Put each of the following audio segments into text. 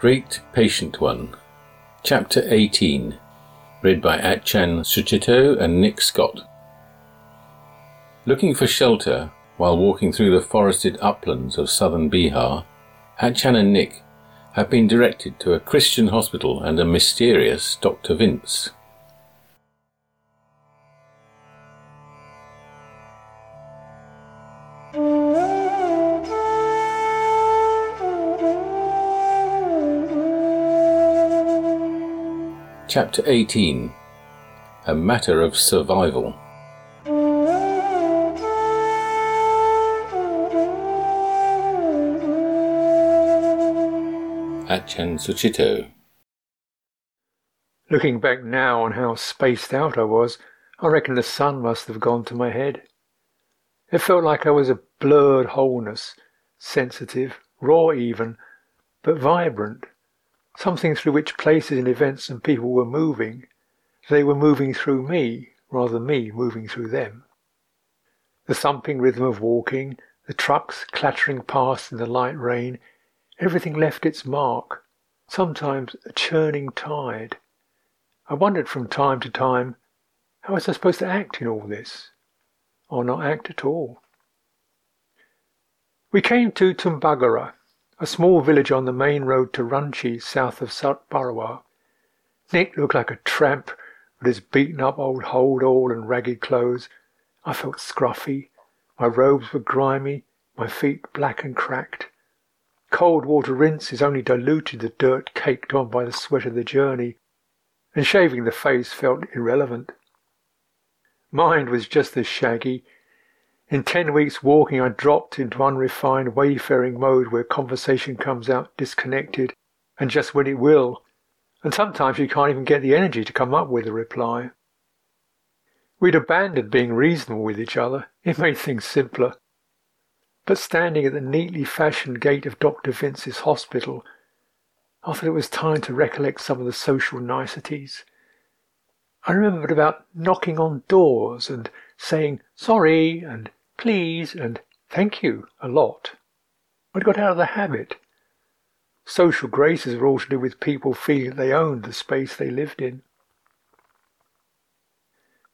Great Patient One, Chapter 18, read by Ajahn Sucitto and Nick Scott. Looking for shelter while walking through the forested uplands of southern Bihar, Achan and Nick have been directed to a Christian hospital and a mysterious Dr. Vince. Chapter 18 A Matter of Survival. Ajahn Sucitto. Looking back now on how spaced out I was, I reckon the sun must have gone to my head. It felt like I was a blurred wholeness, sensitive, raw even, but vibrant, something through which places and events and people were moving. They were moving through me, rather than me moving through them. The thumping rhythm of walking, the trucks clattering past in the light rain, everything left its mark, sometimes a churning tide. I wondered from time to time, how was I supposed to act in all this? Or not act at all? We came to Tumbagara, a small village on the main road to Ranchi, south of Satbarwa. Nick looked like a tramp with his beaten up old hold all and ragged clothes. I felt scruffy. My robes were grimy, my feet black and cracked. Cold water rinses only diluted the dirt caked on by the sweat of the journey, and shaving the face felt irrelevant. Mind was just as shaggy, in ten weeks walking, I dropped into unrefined wayfaring mode where conversation comes out disconnected and just when it will, and sometimes you can't even get the energy to come up with a reply. We'd abandoned being reasonable with each other. It made things simpler. But standing at the neatly fashioned gate of Dr. Vince's hospital, I thought it was time to recollect some of the social niceties. I remembered about knocking on doors and saying sorry and please and thank you a lot. I'd got out of the habit. Social graces were all to do with people feeling they owned the space they lived in.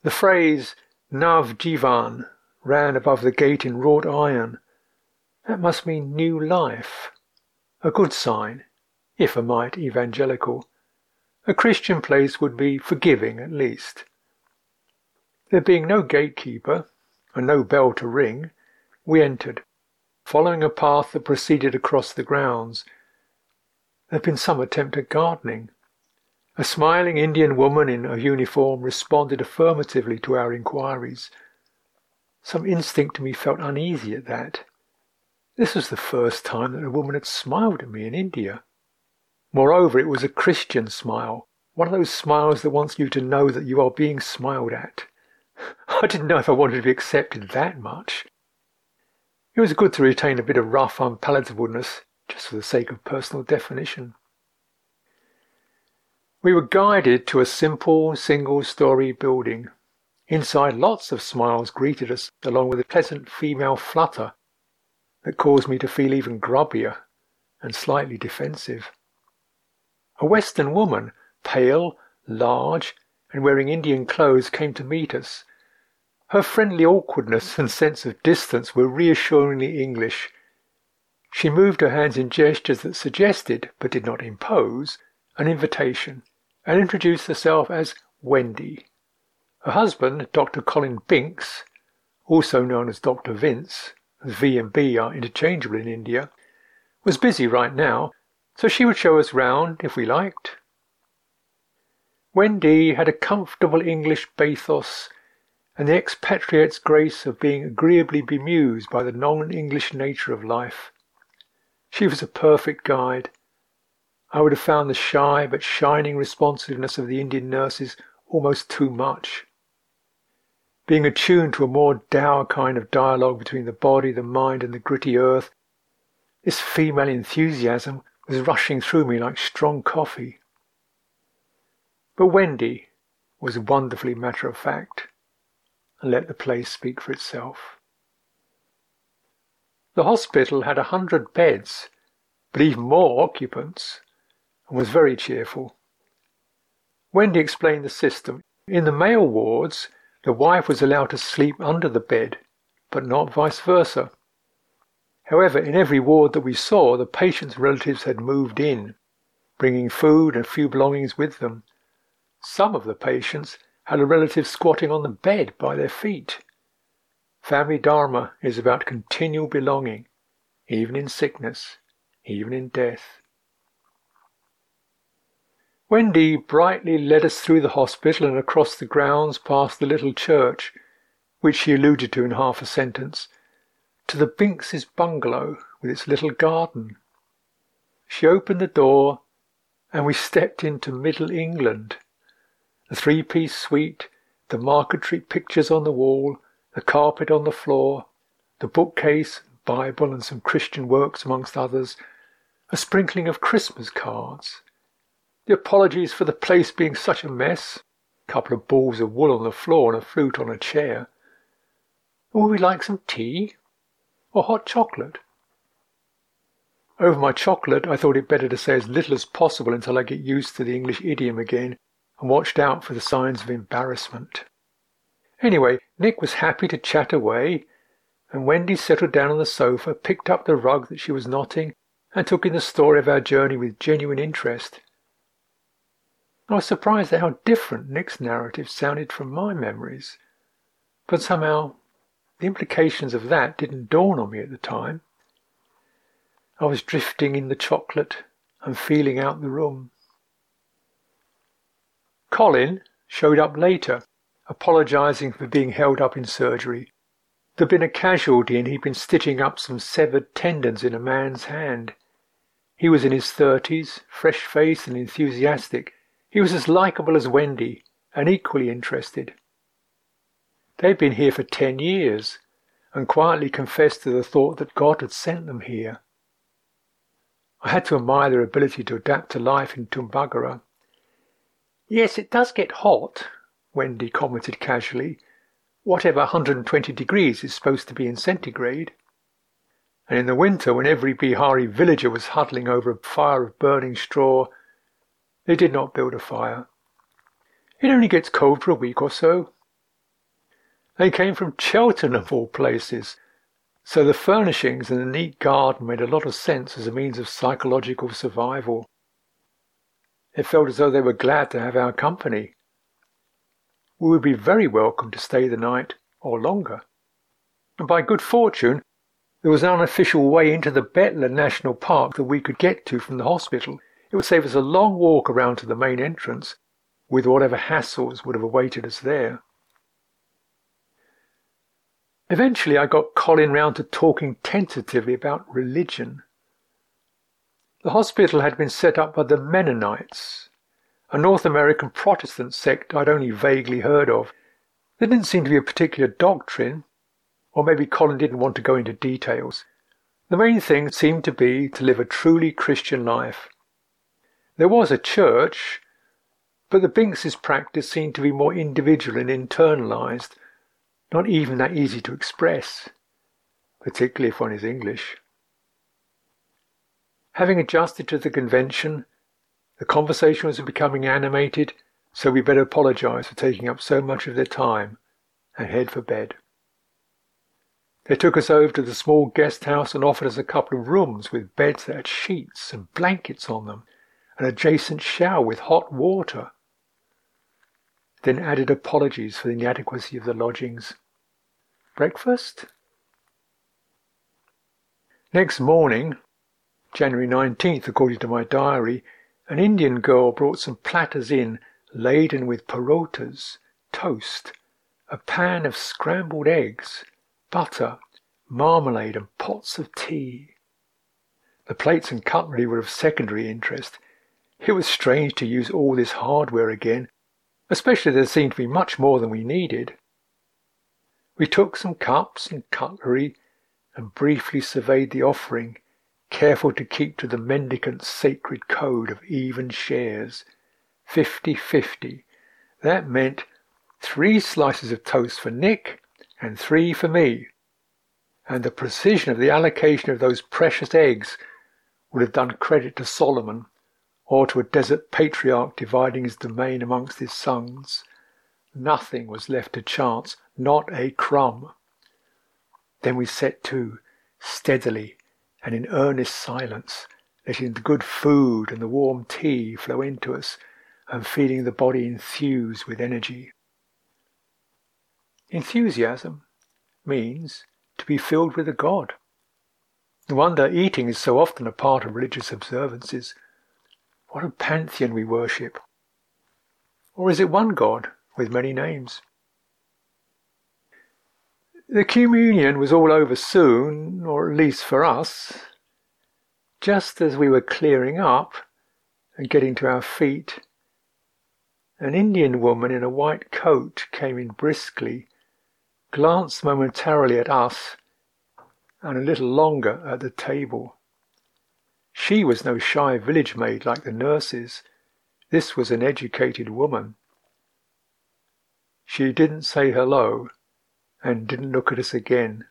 The phrase Nav Jivan ran above the gate in wrought iron. That must mean new life. A good sign, if a mite evangelical. A Christian place would be forgiving at least. There being no gatekeeper, and no bell to ring, we entered, following a path that proceeded across the grounds. There had been some attempt at gardening. A smiling Indian woman in a uniform responded affirmatively to our inquiries. Some instinct in me felt uneasy at that. This was the first time that a woman had smiled at me in India. Moreover, it was a Christian smile, one of those smiles that wants you to know that you are being smiled at. I didn't know if I wanted to be accepted that much. It was good to retain a bit of rough unpalatableness, just for the sake of personal definition. We were guided to a simple single story building. Inside, lots of smiles greeted us, along with a pleasant female flutter that caused me to feel even grubbier and slightly defensive. A Western woman, pale, large, and wearing Indian clothes, came to meet us. Her friendly awkwardness and sense of distance were reassuringly English. She moved her hands in gestures that suggested, but did not impose, an invitation, and introduced herself as Wendy. Her husband, Dr. Colin Binks, also known as Dr. Vince, as V and B are interchangeable in India, was busy right now, so she would show us round if we liked. Wendy had a comfortable English bathos and the expatriate's grace of being agreeably bemused by the non-English nature of life. She was a perfect guide. I would have found the shy but shining responsiveness of the Indian nurses almost too much. Being attuned to a more dour kind of dialogue between the body, the mind, and the gritty earth, this female enthusiasm was rushing through me like strong coffee. But Wendy was wonderfully matter of fact and let the place speak for itself. The hospital had a hundred beds, but even more occupants. and was very cheerful. Wendy explained the system. In the male wards, the wife was allowed to sleep under the bed, but not vice versa. However, in every ward that we saw, the patient's relatives had moved in, bringing food and a few belongings with them. Some of the patients had a relative squatting on the bed by their feet. Family Dharma is about continual belonging, even in sickness, even in death. Wendy brightly led us through the hospital and across the grounds past the little church, which she alluded to in half a sentence, to the Binks' bungalow with its little garden. She opened the door and we stepped into Middle England. The three piece suite, the marquetry pictures on the wall, the carpet on the floor, the bookcase, Bible, and some Christian works amongst others, a sprinkling of Christmas cards the apologies for the place being such a mess. A couple of balls of wool on the floor and a flute on a chair. Would we like some tea? Or hot chocolate? Over my chocolate, I thought it better to say as little as possible until I get used to the English idiom again and watched out for the signs of embarrassment. Anyway, Nick was happy to chat away, and Wendy settled down on the sofa, picked up the rug that she was knotting, and took in the story of our journey with genuine interest. I was surprised at how different Nick's narrative sounded from my memories, but somehow the implications of that didn't dawn on me at the time. I was drifting in the chocolate and feeling out the room. Colin showed up later, apologising for being held up in surgery. There'd been a casualty and he'd been stitching up some severed tendons in a man's hand. He was in his thirties, fresh faced and enthusiastic, he was as likable as Wendy and equally interested. They'd been here for ten years and quietly confessed to the thought that God had sent them here. I had to admire their ability to adapt to life in Tumbagara. Yes, it does get hot, Wendy commented casually, whatever 120 degrees is supposed to be in centigrade. And in the winter, when every Bihari villager was huddling over a fire of burning straw, they did not build a fire. It only gets cold for a week or so. They came from Cheltenham of all places, so the furnishings and the neat garden made a lot of sense as a means of psychological survival. It felt as though they were glad to have our company. We would be very welcome to stay the night or longer. And by good fortune, there was an unofficial way into the Betla National Park that we could get to from the hospital. It would save us a long walk around to the main entrance, with whatever hassles would have awaited us there. Eventually, I got Colin round to talking tentatively about religion. The hospital had been set up by the Mennonites, a North American Protestant sect I'd only vaguely heard of. There didn't seem to be a particular doctrine, or maybe Colin didn't want to go into details. The main thing seemed to be to live a truly Christian life. There was a church, but the Binks' practice seemed to be more individual and internalized, not even that easy to express, particularly if one is English. Having adjusted to the convention, the conversation was becoming animated, so we better apologize for taking up so much of their time and head for bed. They took us over to the small guest house and offered us a couple of rooms with beds that had sheets and blankets on them an adjacent shower with hot water. Then added apologies for the inadequacy of the lodgings. Breakfast? Next morning, January 19th, according to my diary, an Indian girl brought some platters in laden with parotas, toast, a pan of scrambled eggs, butter, marmalade, and pots of tea. The plates and cutlery were of secondary interest, it was strange to use all this hardware again, especially there seemed to be much more than we needed. We took some cups and cutlery and briefly surveyed the offering, careful to keep to the mendicant's sacred code of even shares. Fifty-fifty. That meant three slices of toast for Nick and three for me. And the precision of the allocation of those precious eggs would have done credit to Solomon or to a desert patriarch dividing his domain amongst his sons. Nothing was left to chance, not a crumb. Then we set to, steadily and in earnest silence, letting the good food and the warm tea flow into us and feeling the body enthuse with energy. Enthusiasm means to be filled with a God. No wonder eating is so often a part of religious observances. What a pantheon we worship! Or is it one God with many names? The communion was all over soon, or at least for us. Just as we were clearing up and getting to our feet, an Indian woman in a white coat came in briskly glanced momentarily at us and a little longer at the table. She was no shy village maid like the nurses. This was an educated woman. She didn't say hello and didn't look at us again.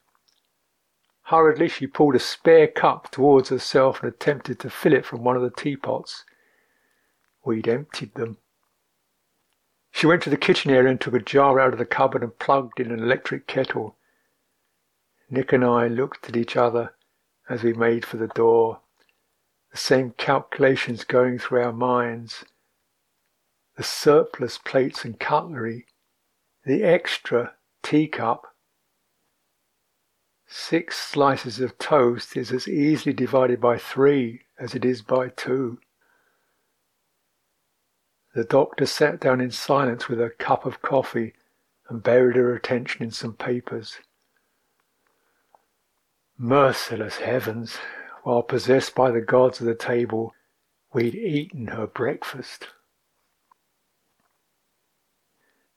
Hurriedly, she pulled a spare cup towards herself and attempted to fill it from one of the teapots. We'd emptied them. She went to the kitchen area and took a jar out of the cupboard and plugged in an electric kettle. Nick and I looked at each other as we made for the door, the same calculations going through our minds. The surplus plates and cutlery, the extra teacup. Six slices of toast is as easily divided by three as it is by two. The doctor sat down in silence with a cup of coffee and buried her attention in some papers. Merciless heavens, while possessed by the gods of the table, we'd eaten her breakfast.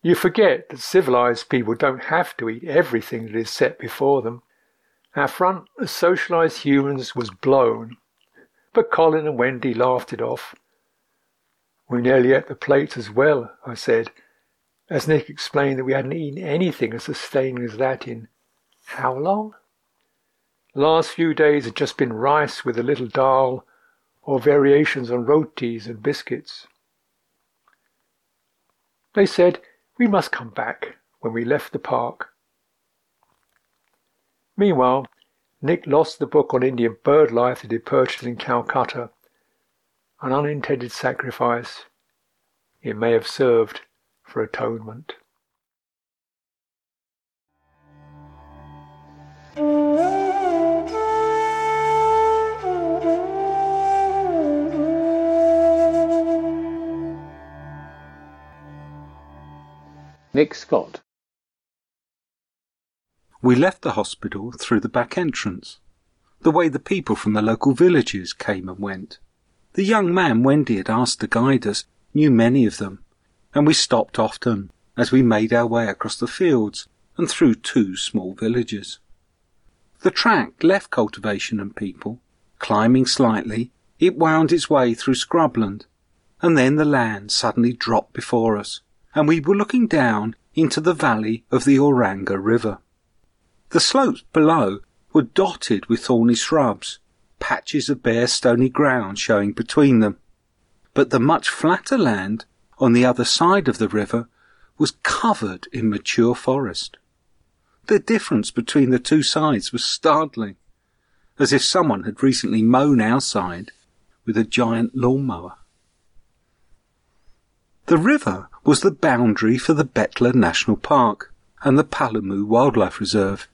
You forget that civilized people don't have to eat everything that is set before them. Our front as socialized humans was blown, but Colin and Wendy laughed it off. We nearly ate the plates as well, I said, as Nick explained that we hadn't eaten anything as sustaining as that in how long? The last few days had just been rice with a little dal or variations on rotis and biscuits. They said we must come back when we left the park. Meanwhile, Nick lost the book on Indian bird life that he purchased in Calcutta an unintended sacrifice, it may have served for atonement. Nick Scott. We left the hospital through the back entrance, the way the people from the local villages came and went. The young man Wendy had asked to guide us knew many of them, and we stopped often as we made our way across the fields and through two small villages. The track left cultivation and people. Climbing slightly, it wound its way through scrubland, and then the land suddenly dropped before us, and we were looking down into the valley of the Auranga River. The slopes below were dotted with thorny shrubs, patches of bare stony ground showing between them. But the much flatter land on the other side of the river was covered in mature forest. The difference between the two sides was startling, as if someone had recently mown our side with a giant lawnmower. The river was the boundary for the Betla National Park and the Palamu Wildlife Reserve.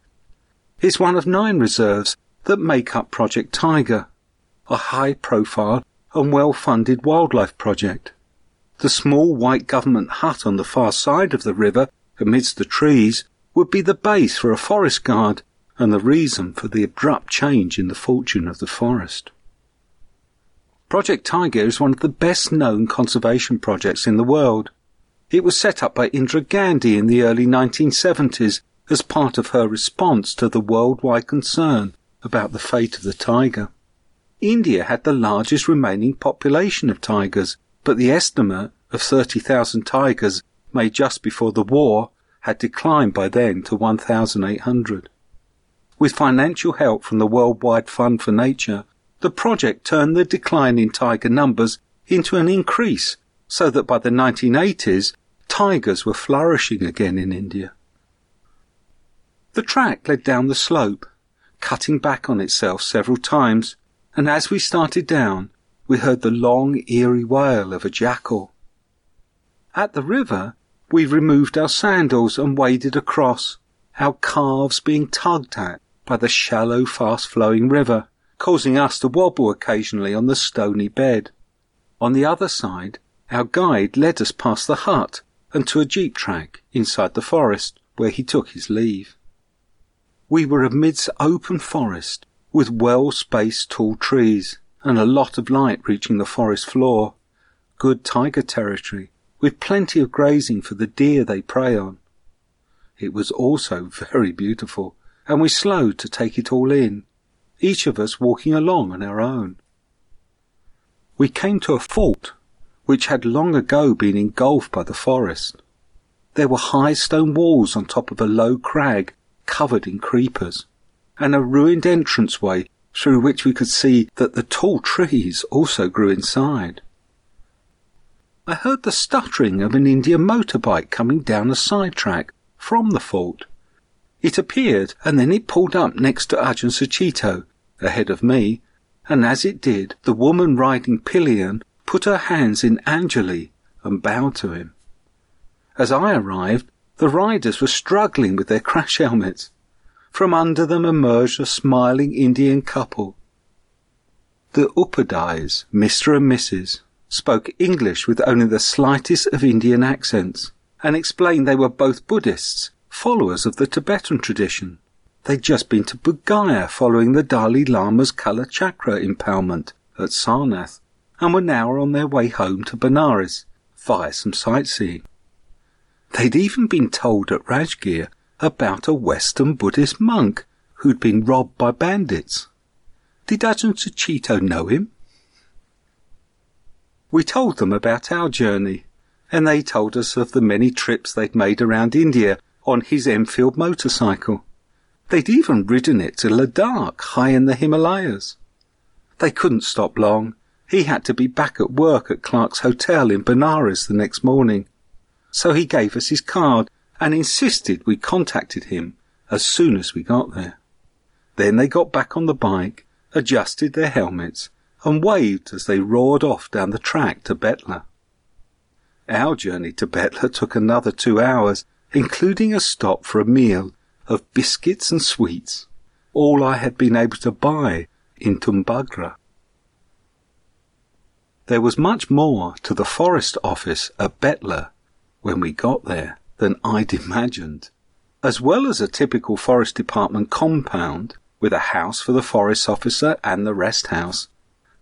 It's one of nine reserves that make up Project Tiger, a high profile and well funded wildlife project. The small white government hut on the far side of the river, amidst the trees, would be the base for a forest guard and the reason for the abrupt change in the fortune of the forest. Project Tiger is one of the best known conservation projects in the world. It was set up by Indira Gandhi in the early 1970s as part of her response to the worldwide concern about the fate of the tiger. India had the largest remaining population of tigers, but the estimate of 30,000 tigers made just before the war had declined by then to 1,800. With financial help from the Worldwide Fund for Nature, the project turned the decline in tiger numbers into an increase so that by the 1980s, tigers were flourishing again in India. The track led down the slope, cutting back on itself several times, and as we started down, we heard the long, eerie wail of a jackal. At the river, we removed our sandals and waded across, our calves being tugged at by the shallow, fast-flowing river, causing us to wobble occasionally on the stony bed. On the other side, our guide led us past the hut and to a jeep track inside the forest where he took his leave. We were amidst open forest with well-spaced tall trees and a lot of light reaching the forest floor. Good tiger territory with plenty of grazing for the deer they prey on. It was also very beautiful and we slowed to take it all in, each of us walking along on our own. We came to a fort which had long ago been engulfed by the forest. There were high stone walls on top of a low crag covered in creepers, and a ruined entranceway through which we could see that the tall trees also grew inside. I heard the stuttering of an Indian motorbike coming down a side track from the fort. It appeared, and then it pulled up next to Ajahn Sucitto, ahead of me, and as it did, the woman riding pillion put her hands in Anjali and bowed to him. As I arrived, the riders were struggling with their crash helmets. From under them emerged a smiling Indian couple. The Upadhyayas, Mr. and Mrs., spoke English with only the slightest of Indian accents and explained they were both Buddhists, followers of the Tibetan tradition. They'd just been to Bodhgaya following the Dalai Lama's Kala Chakra empowerment at Sarnath and were now on their way home to Benares via some sightseeing. They'd even been told at Rajgir about a Western Buddhist monk who'd been robbed by bandits. Did Ajahn Sucitto know him? We told them about our journey, and they told us of the many trips they'd made around India on his Enfield motorcycle. They'd even ridden it to Ladakh, high in the Himalayas. They couldn't stop long. He had to be back at work at Clark's Hotel in Benares the next morning. So he gave us his card and insisted we contacted him as soon as we got there. Then they got back on the bike, adjusted their helmets, and waved as they roared off down the track to Betla. Our journey to Betla took another two hours, including a stop for a meal of biscuits and sweets, all I had been able to buy in Tumbagra. There was much more to the forest office at Betla when we got there than I'd imagined. As well as a typical forest department compound with a house for the forest officer and the rest house,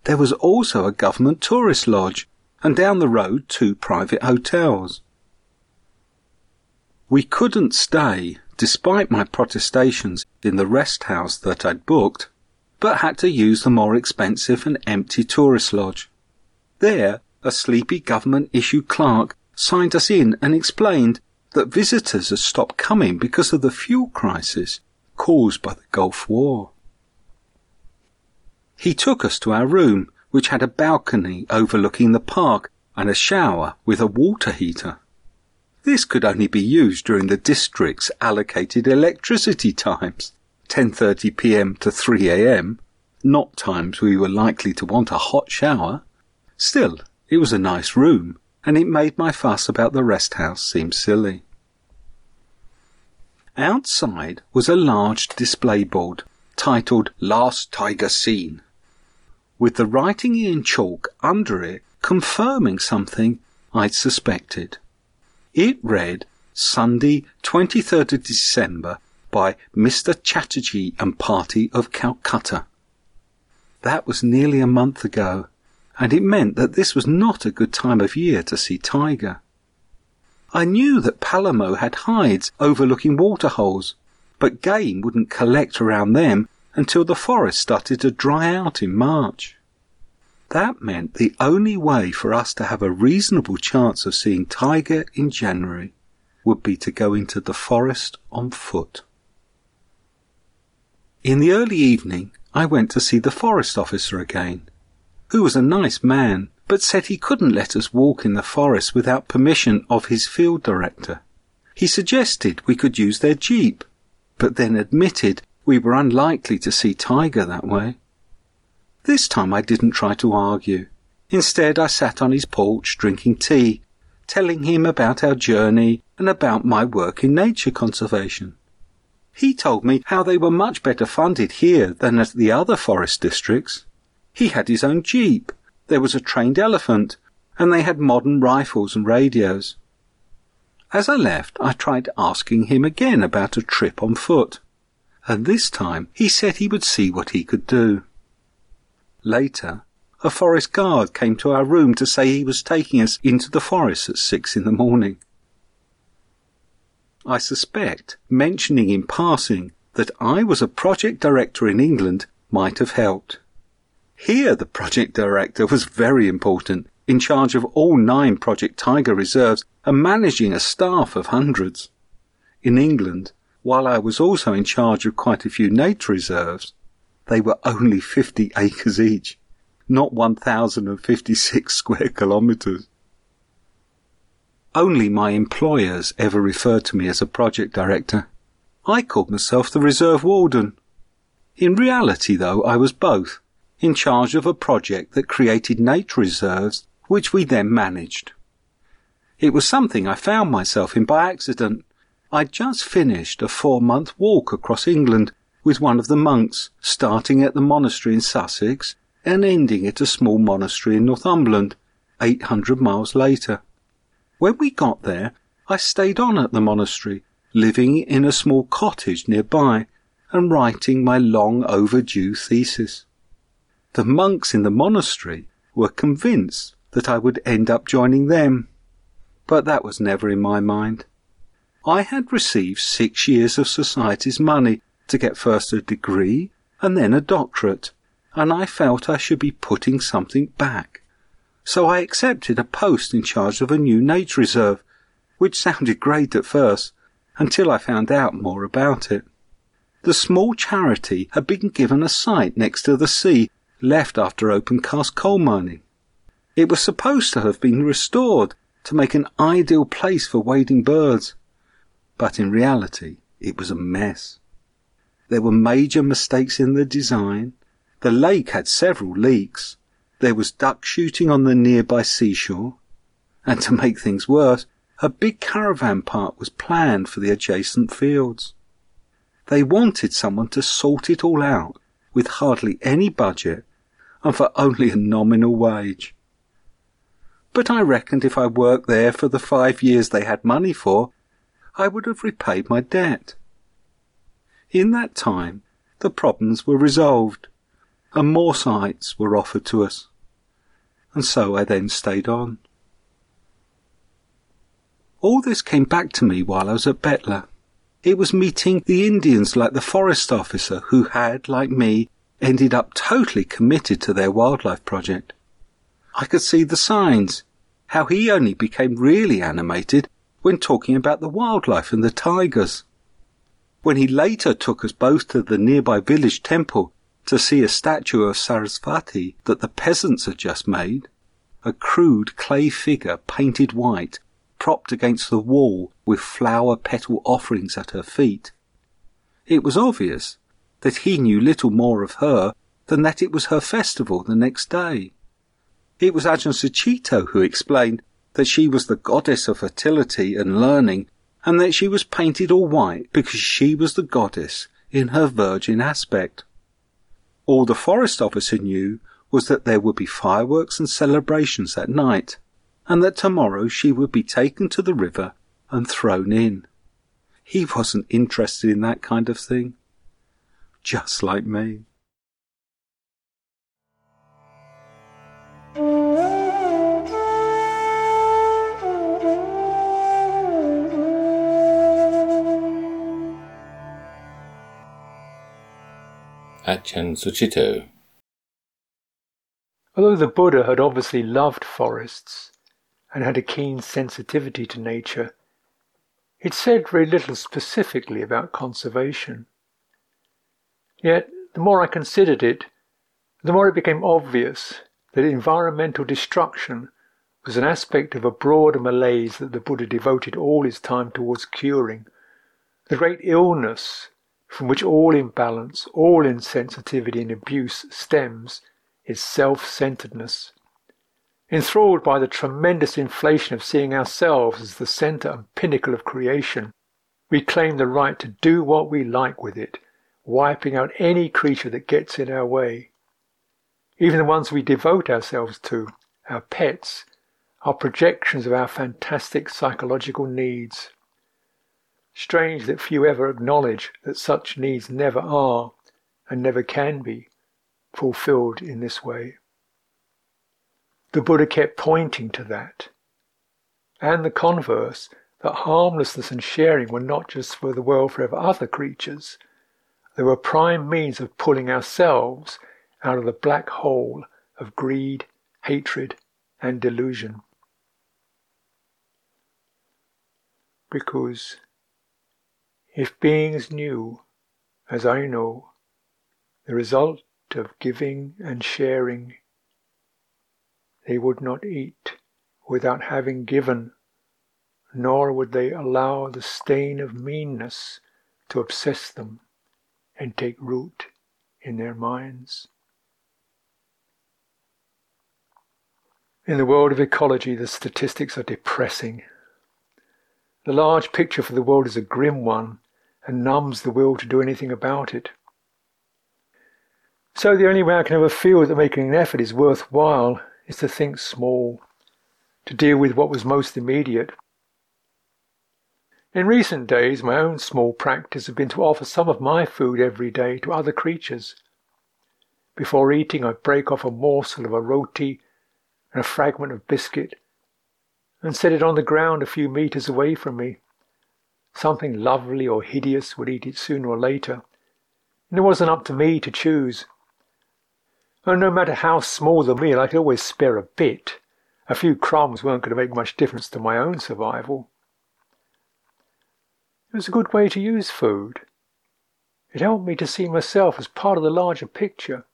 there was also a government tourist lodge and down the road two private hotels. We couldn't stay despite my protestations in the rest house that I'd booked, but had to use the more expensive and empty tourist lodge. There, a sleepy government issued clerk signed us in and explained that visitors had stopped coming because of the fuel crisis caused by the Gulf War. He took us to our room, which had a balcony overlooking the park and a shower with a water heater. This could only be used during the district's allocated electricity times, 10:30 p.m. to 3 a.m., not times we were likely to want a hot shower. Still, it was a nice room, and it made my fuss about the rest house seem silly. Outside was a large display board titled Last Tiger Seen, with the writing in chalk under it confirming something I'd suspected. It read Sunday, 23rd of December by Mr. Chatterjee and Party of Calcutta. That was nearly a month ago, and it meant that this was not a good time of year to see tiger. I knew that Palamu had hides overlooking waterholes, but game wouldn't collect around them until the forest started to dry out in March. That meant the only way for us to have a reasonable chance of seeing tiger in January would be to go into the forest on foot. In the early evening, I went to see the forest officer again. Who was a nice man, but said he couldn't let us walk in the forest without permission of his field director. He suggested we could use their jeep, but then admitted we were unlikely to see Tiger that way. This time I didn't try to argue. Instead, I sat on his porch drinking tea, telling him about our journey and about my work in nature conservation. He told me how they were much better funded here than at the other forest districts. He had his own jeep, there was a trained elephant, and they had modern rifles and radios. As I left, I tried asking him again about a trip on foot, and this time he said he would see what he could do. Later, a forest guard came to our room to say he was taking us into the forest at six in the morning. I suspect mentioning in passing that I was a project director in England might have helped. Here the project director was very important, in charge of all nine Project Tiger reserves and managing a staff of hundreds. In England, while I was also in charge of quite a few nature reserves, they were only 50 acres each, not 1,056 square kilometres. Only my employers ever referred to me as a project director. I called myself the reserve warden. In reality, though, I was both, in charge of a project that created nature reserves which we then managed. It was something I found myself in by accident. I'd just finished a four month walk across England with one of the monks, starting at the monastery in Sussex and ending at a small monastery in Northumberland, 800 miles later. When we got there, I stayed on at the monastery, living in a small cottage nearby and writing my long overdue thesis. The monks in the monastery were convinced that I would end up joining them, but that was never in my mind. I had received six years of society's money to get first a degree and then a doctorate, and I felt I should be putting something back. So I accepted a post in charge of a new nature reserve, which sounded great at first, until I found out more about it. The small charity had been given a site next to the sea left after open cast coal mining. It was supposed to have been restored to make an ideal place for wading birds, but in reality it was a mess. There were major mistakes in the design. The lake had several leaks. There was duck shooting on the nearby seashore. And to make things worse, a big caravan park was planned for the adjacent fields. They wanted someone to sort it all out with hardly any budget and for only a nominal wage. But I reckoned if I worked there for the five years they had money for, I would have repaid my debt. In that time, the problems were resolved, and more sites were offered to us. And so I then stayed on. All this came back to me while I was at Betla. It was meeting the Indians like the forest officer who had, like me, ended up totally committed to their wildlife project. I could see the signs, how he only became really animated when talking about the wildlife and the tigers. When he later took us both to the nearby village temple to see a statue of Sarasvati that the peasants had just made, a crude clay figure painted white, propped against the wall with flower petal offerings at her feet. It was obvious that he knew little more of her than that it was her festival the next day. It was Ajahn Sucitto who explained that she was the goddess of fertility and learning, and that she was painted all white because she was the goddess in her virgin aspect. All the forest officer knew was that there would be fireworks and celebrations that night, and that tomorrow she would be taken to the river and thrown in. He wasn't interested in that kind of thing just like me. Ajahn Sucitto. Although the Buddha had obviously loved forests and had a keen sensitivity to nature, it said very little specifically about conservation. Yet, the more I considered it, the more it became obvious that environmental destruction was an aspect of a broader malaise that the Buddha devoted all his time towards curing. The great illness from which all imbalance, all insensitivity and abuse stems is self centeredness. Enthralled by the tremendous inflation of seeing ourselves as the center and pinnacle of creation, we claim the right to do what we like with it, wiping out any creature that gets in our way. Even the ones we devote ourselves to, our pets, are projections of our fantastic psychological needs. Strange that few ever acknowledge that such needs never are, and never can be, fulfilled in this way. The Buddha kept pointing to that. And the converse, that harmlessness and sharing were not just for the welfare of other creatures, they were prime means of pulling ourselves out of the black hole of greed, hatred, and delusion. Because if beings knew, as I know, the result of giving and sharing, they would not eat without having given, nor would they allow the stain of meanness to obsess them and take root in their minds. In the world of ecology, the statistics are depressing. The large picture for the world is a grim one and numbs the will to do anything about it. So the only way I can ever feel that making an effort is worthwhile is to think small, to deal with what was most immediate. In recent days, my own small practice has been to offer some of my food every day to other creatures. Before eating, I break off a morsel of a roti and a fragment of biscuit and set it on the ground a few meters away from me. Something lovely or hideous would eat it sooner or later, and it wasn't up to me to choose. And no matter how small the meal, I could always spare a bit. A few crumbs weren't going to make much difference to my own survival. It was a good way to use food. It helped me to see myself as part of the larger picture.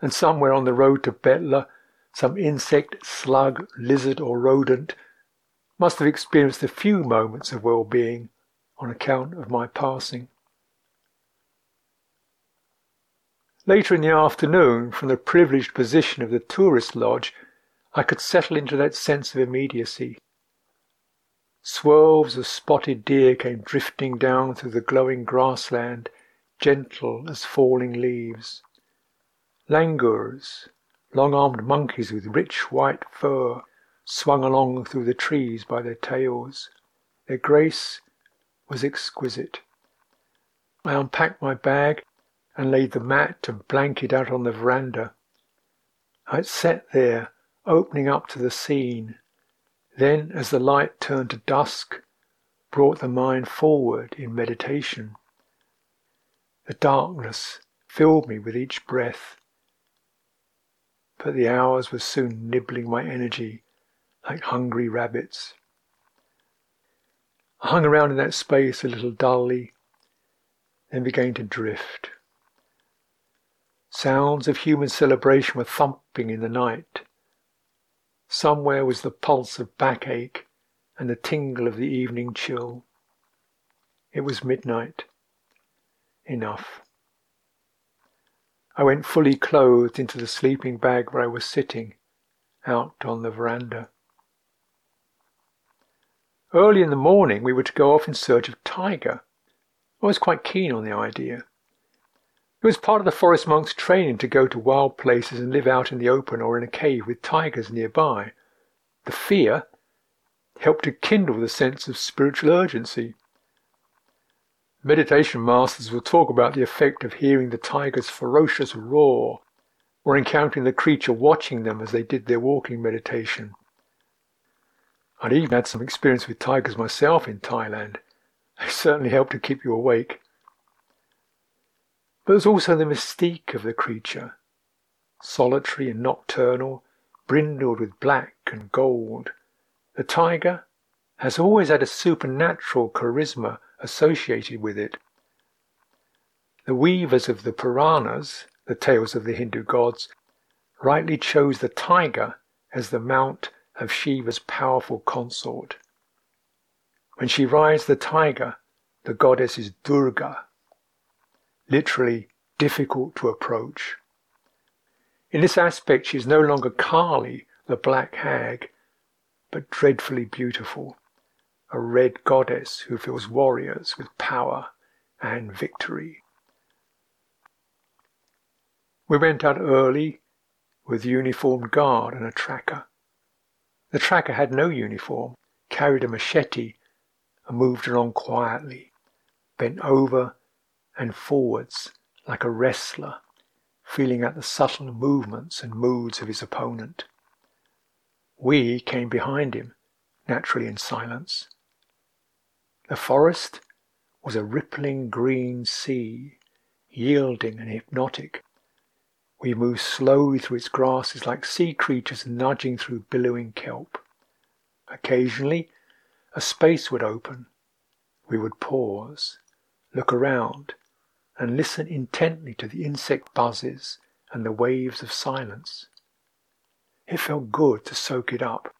And somewhere on the road to Betla, some insect, slug, lizard, or rodent, must have experienced a few moments of well being on account of my passing. Later in the afternoon, from the privileged position of the tourist lodge, I could settle into that sense of immediacy. Swirls of spotted deer came drifting down through the glowing grassland, gentle as falling leaves. Langurs, Long-armed monkeys with rich white fur swung along through the trees by their tails. Their grace was exquisite. I unpacked my bag and laid the mat and blanket out on the veranda. I sat there, opening up to the scene. Then, as the light turned to dusk, brought the mind forward in meditation. The darkness filled me with each breath but the hours were soon nibbling my energy like hungry rabbits. I hung around in that space a little dully, then began to drift. Sounds of human celebration were thumping in the night. Somewhere was the pulse of backache and the tingle of the evening chill. It was midnight. Enough. I went fully clothed into the sleeping bag where I was sitting, out on the veranda. Early in the morning, we were to go off in search of tiger. I was quite keen on the idea. It was part of the forest monk's training to go to wild places and live out in the open or in a cave with tigers nearby. The fear helped to kindle the sense of spiritual urgency. Meditation masters will talk about the effect of hearing the tiger's ferocious roar or encountering the creature watching them as they did their walking meditation. I'd even had some experience with tigers myself in Thailand. They certainly help to keep you awake. But there's also the mystique of the creature, solitary and nocturnal, brindled with black and gold. The tiger has always had a supernatural charisma associated with it. The weavers of the Puranas, the tales of the Hindu gods, rightly chose the tiger as the mount of Shiva's powerful consort. When she rides the tiger, the goddess is Durga, literally difficult to approach. In this aspect, she is no longer Kali, the black hag, but dreadfully beautiful, a red goddess who fills warriors with power and victory. We went out early with uniformed guard and a tracker. The tracker had no uniform, carried a machete, and moved along quietly, bent over and forwards like a wrestler, feeling out the subtle movements and moods of his opponent. We came behind him, naturally in silence. The forest was a rippling green sea, yielding and hypnotic, we moved slowly through its grasses like sea creatures nudging through billowing kelp. Occasionally, a space would open. We would pause, look around, and listen intently to the insect buzzes and the waves of silence. It felt good to soak it up,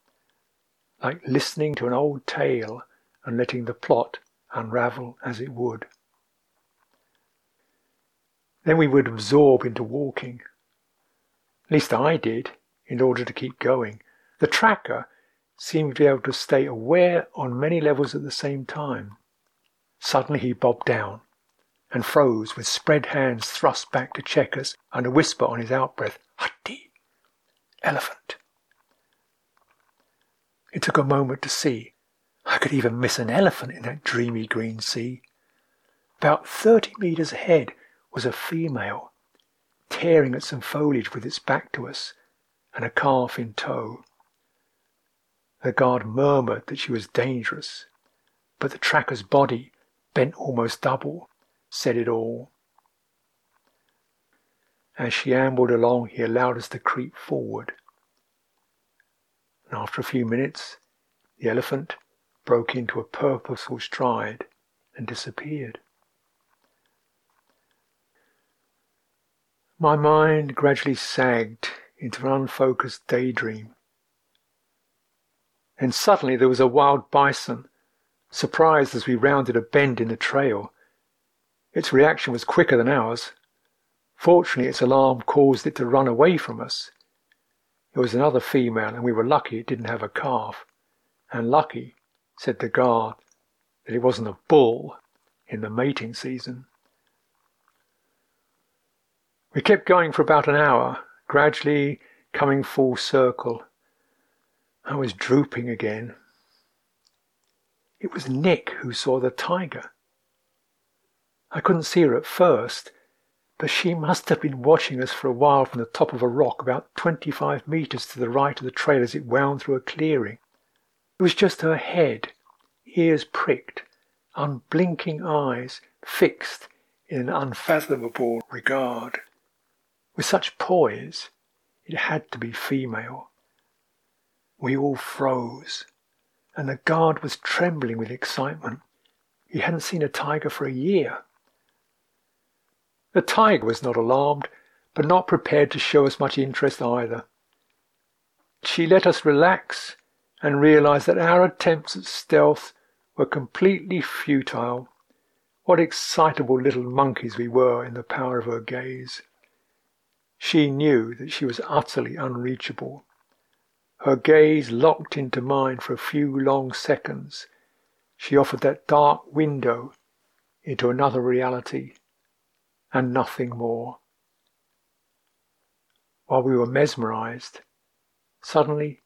like listening to an old tale and letting the plot unravel as it would. Then we would absorb into walking. At least I did, in order to keep going. The tracker seemed to be able to stay aware on many levels at the same time. Suddenly he bobbed down and froze with spread hands thrust back to check us and a whisper on his outbreath, Hatti! Elephant! It took a moment to see. I could even miss an elephant in that dreamy green sea. About thirty metres ahead was a female, tearing at some foliage with its back to us, and a calf in tow. The guard murmured that she was dangerous, but the tracker's body, bent almost double, said it all. As she ambled along, he allowed us to creep forward. And after a few minutes, the elephant broke into a purposeful stride and disappeared. My mind gradually sagged into an unfocused daydream. And suddenly there was a wild bison, surprised as we rounded a bend in the trail. Its reaction was quicker than ours. Fortunately, its alarm caused it to run away from us. It was another female, and we were lucky it didn't have a calf. And lucky, said the guard, that it wasn't a bull in the mating season. We kept going for about an hour, gradually coming full circle. I was drooping again. It was Nick who saw the tiger. I couldn't see her at first, but she must have been watching us for a while from the top of a rock about 25 metres to the right of the trail as it wound through a clearing. It was just her head, ears pricked, unblinking eyes fixed in an unfathomable regard. With such poise, it had to be female. We all froze, and the guard was trembling with excitement. He hadn't seen a tiger for a year. The tiger was not alarmed, but not prepared to show us much interest either. She let us relax and realize that our attempts at stealth were completely futile. What excitable little monkeys we were in the power of her gaze. She knew that she was utterly unreachable. Her gaze locked into mine for a few long seconds. She offered that dark window into another reality and nothing more. While we were mesmerized, suddenly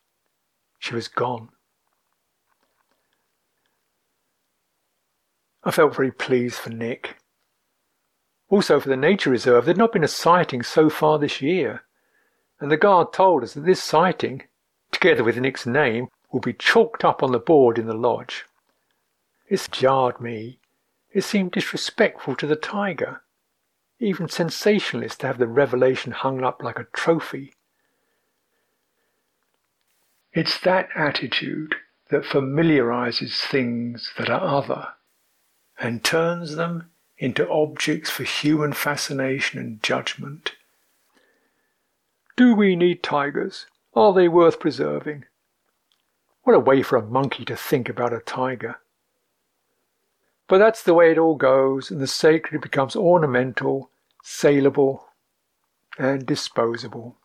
she was gone. I felt very pleased for Nick. Also, for the nature reserve, there had not been a sighting so far this year, and the guard told us that this sighting, together with Nick's name, will be chalked up on the board in the lodge. It jarred me. It seemed disrespectful to the tiger, even sensationalist to have the revelation hung up like a trophy. It's that attitude that familiarizes things that are other and turns them into objects for human fascination and judgment. Do we need tigers? Are they worth preserving? What a way for a monkey to think about a tiger. But that's the way it all goes, and the sacred becomes ornamental, saleable, and disposable.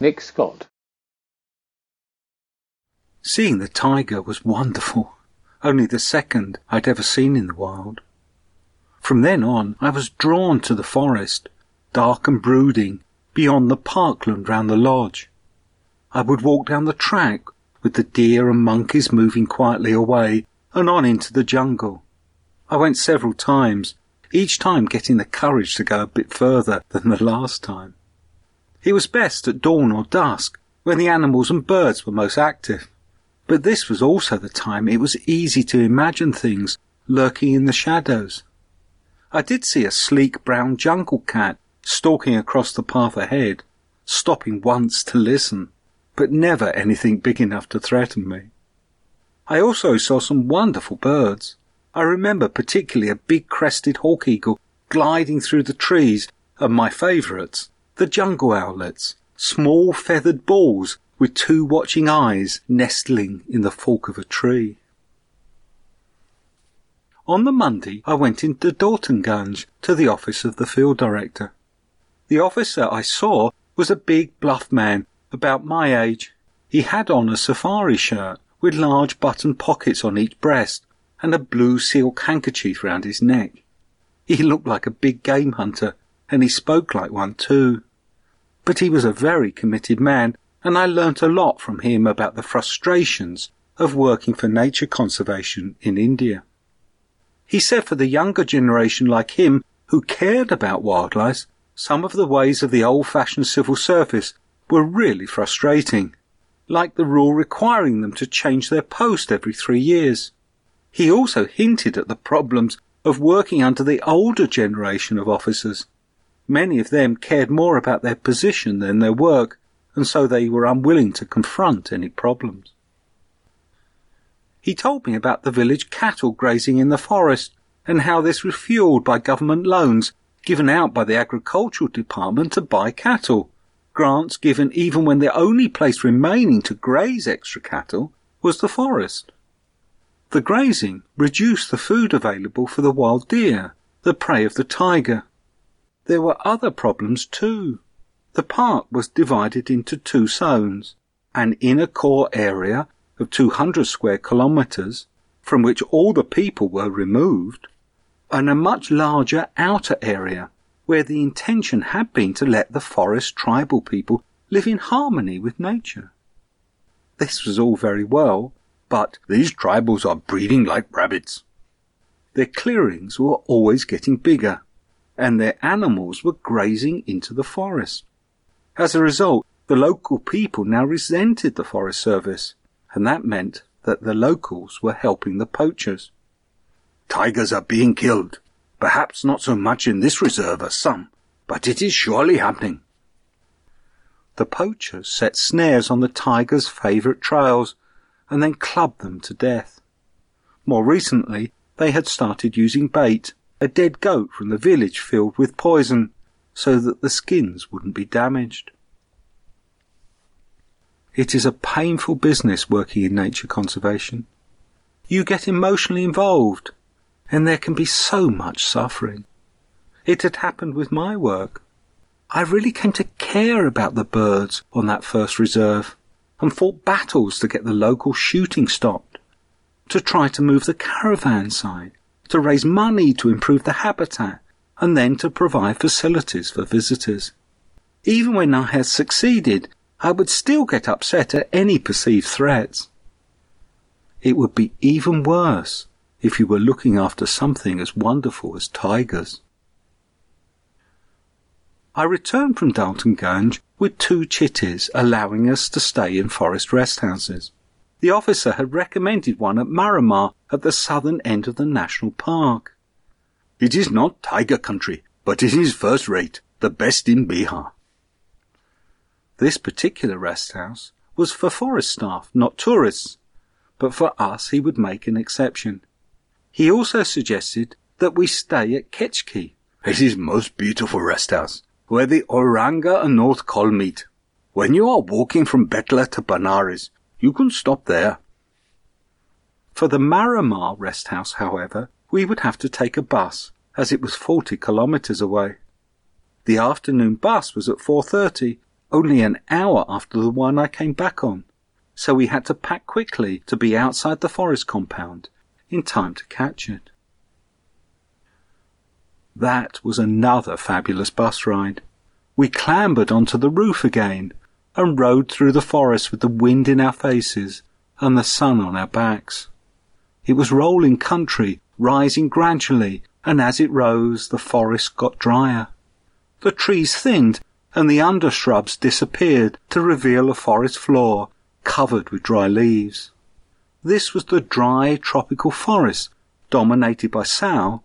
Nick Scott. Seeing the tiger was wonderful, only the second I'd ever seen in the wild. From then on, I was drawn to the forest, dark and brooding, beyond the parkland round the lodge. I would walk down the track with the deer and monkeys moving quietly away and on into the jungle. I went several times, each time getting the courage to go a bit further than the last time. It was best at dawn or dusk, when the animals and birds were most active. But this was also the time it was easy to imagine things lurking in the shadows. I did see a sleek brown jungle cat stalking across the path ahead, stopping once to listen, but never anything big enough to threaten me. I also saw some wonderful birds. I remember particularly a big crested hawk eagle gliding through the trees, and my favourites, the jungle owlets, small feathered balls with two watching eyes nestling in the fork of a tree. On the Monday, I went into Daltonganj to the office of the field director. The officer I saw was a big, bluff man about my age. He had on a safari shirt with large button pockets on each breast and a blue silk handkerchief round his neck. He looked like a big game hunter, and he spoke like one too. But he was a very committed man, and I learnt a lot from him about the frustrations of working for nature conservation in India. He said for the younger generation like him who cared about wildlife, some of the ways of the old-fashioned civil service were really frustrating, like the rule requiring them to change their post every three years. He also hinted at the problems of working under the older generation of officers Many of them cared more about their position than their work, and so they were unwilling to confront any problems. He told me about the village cattle grazing in the forest and how this was fueled by government loans given out by the agricultural department to buy cattle, grants given even when the only place remaining to graze extra cattle was the forest. The grazing reduced the food available for the wild deer, the prey of the tiger, there were other problems too. The park was divided into two zones, an inner core area of 200 square kilometres from which all the people were removed, and a much larger outer area where the intention had been to let the forest tribal people live in harmony with nature. This was all very well, but these tribals are breeding like rabbits. Their clearings were always getting bigger, and their animals were grazing into the forest. As a result, the local people now resented the Forest Service, and that meant that the locals were helping the poachers. Tigers are being killed, perhaps not so much in this reserve as some, but it is surely happening. The poachers set snares on the tigers' favourite trails and then clubbed them to death. More recently, they had started using bait a dead goat from the village filled with poison so that the skins wouldn't be damaged. It is a painful business working in nature conservation. You get emotionally involved, and there can be so much suffering. It had happened with my work. I really came to care about the birds on that first reserve and fought battles to get the local shooting stopped, to try to move the caravan sign, to raise money to improve the habitat, and then to provide facilities for visitors. Even when I had succeeded, I would still get upset at any perceived threats. It would be even worse if you were looking after something as wonderful as tigers. I returned from Daltonganj with two chitties allowing us to stay in forest rest houses. The officer had recommended one at Maramar at the southern end of the national park. It is not tiger country, but it is first rate, the best in Bihar. This particular rest house was for forest staff, not tourists, but for us he would make an exception. He also suggested that we stay at Kechki. It is most beautiful rest house, where the Auranga and North Koel meet. When you are walking from Betla to Benares, you can stop there. For the Maramar rest house, however, we would have to take a bus, as it was 40 kilometres away. The afternoon bus was at 4.30, only an hour after the one I came back on, so we had to pack quickly to be outside the forest compound in time to catch it. That was another fabulous bus ride. We clambered onto the roof again and rode through the forest with the wind in our faces and the sun on our backs. It was rolling country, rising gradually, and as it rose, the forest got drier. The trees thinned and the undershrubs disappeared to reveal a forest floor covered with dry leaves. This was the dry tropical forest, dominated by sal,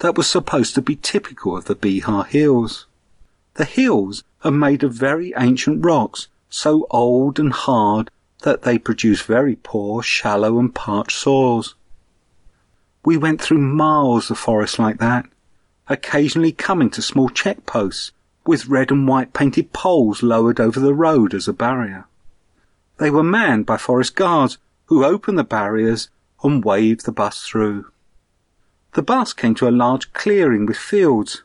that was supposed to be typical of the Bihar hills. The hills are made of very ancient rocks, so old and hard that they produce very poor, shallow and parched soils. We went through miles of forest like that, occasionally coming to small check posts with red and white painted poles lowered over the road as a barrier. They were manned by forest guards who opened the barriers and waved the bus through. The bus came to a large clearing with fields,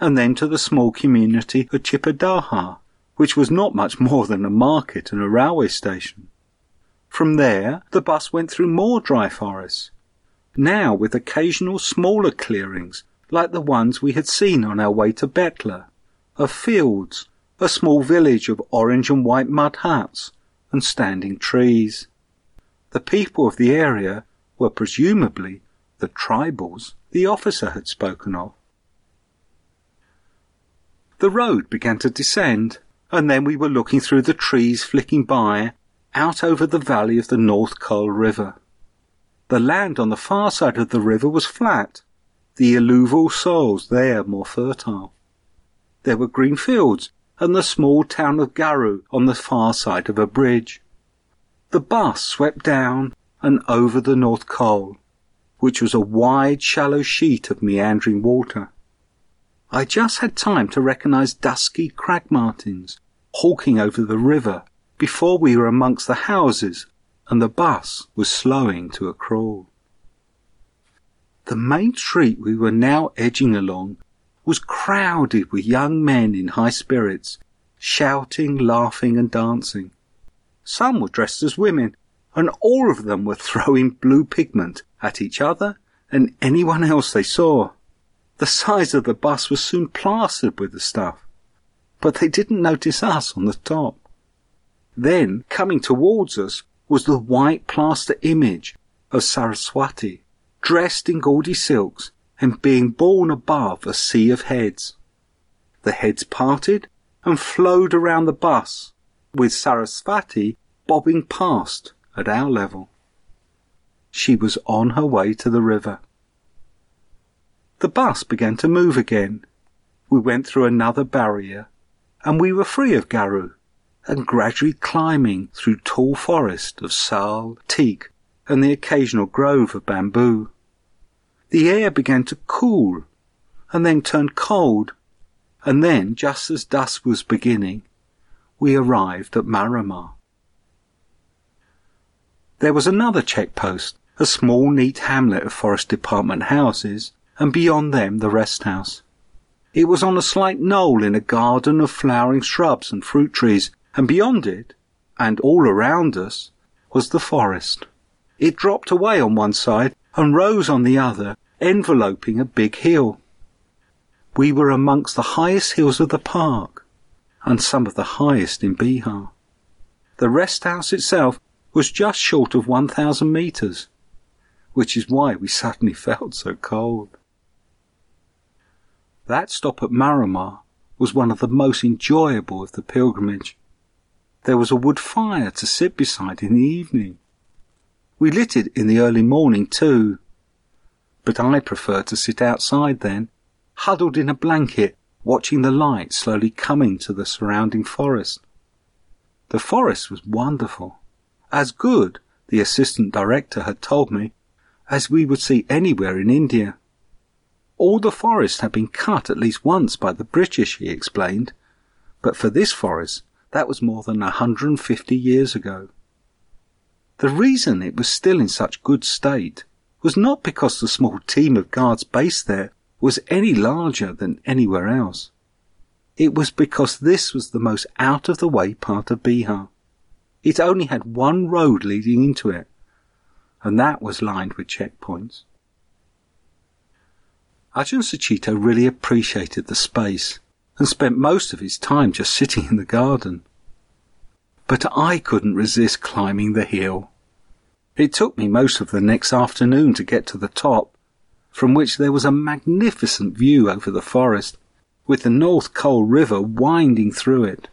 and then to the small community of Chipadaha, which was not much more than a market and a railway station. From there, the bus went through more dry forests, now with occasional smaller clearings like the ones we had seen on our way to Betla, of fields, a small village of orange and white mud huts, and standing trees. The people of the area were presumably the tribals the officer had spoken of. The road began to descend, and then we were looking through the trees flicking by out over the valley of the North Koel River. The land on the far side of the river was flat, the alluvial soils there more fertile. There were green fields and the small town of Garu on the far side of a bridge. The bus swept down and over the North Koel, which was a wide, shallow sheet of meandering water. I just had time to recognize dusky crag martins hawking over the river before we were amongst the houses and the bus was slowing to a crawl. The main street we were now edging along was crowded with young men in high spirits, shouting, laughing and dancing. Some were dressed as women, and all of them were throwing blue pigment at each other and anyone else they saw. The sides of the bus was soon plastered with the stuff, but they didn't notice us on the top. Then, coming towards us, was the white plaster image of Saraswati, dressed in gaudy silks and being borne above a sea of heads. The heads parted and flowed around the bus, with Saraswati bobbing past at our level. She was on her way to the river. The bus began to move again. We went through another barrier, and we were free of Garu, and gradually climbing through tall forest of sal, teak, and the occasional grove of bamboo. The air began to cool, and then turned cold, and then, just as dusk was beginning, we arrived at Maramar. There was another check post, a small neat hamlet of Forest Department houses, and beyond them the rest house. It was on a slight knoll in a garden of flowering shrubs and fruit trees, and beyond it, and all around us, was the forest. It dropped away on one side and rose on the other, enveloping a big hill. We were amongst the highest hills of the park, and some of the highest in Bihar. The rest house itself was just short of 1,000 metres, which is why we suddenly felt so cold. That stop at Maramar was one of the most enjoyable of the pilgrimage. There was a wood fire to sit beside in the evening. We lit it in the early morning too, but I preferred to sit outside then, huddled in a blanket, watching the light slowly coming to the surrounding forest. The forest was wonderful. As good, the assistant director had told me, as we would see anywhere in India. All the forest had been cut at least once by the British, he explained, but for this forest, that was more than a 150 years ago. The reason it was still in such good state was not because the small team of guards based there was any larger than anywhere else. It was because this was the most out of the way part of Bihar. It only had one road leading into it, and that was lined with checkpoints. Ajahn Sucitto really appreciated the space and spent most of his time just sitting in the garden. But I couldn't resist climbing the hill. It took me most of the next afternoon to get to the top, from which there was a magnificent view over the forest, with the North Koel River winding through it.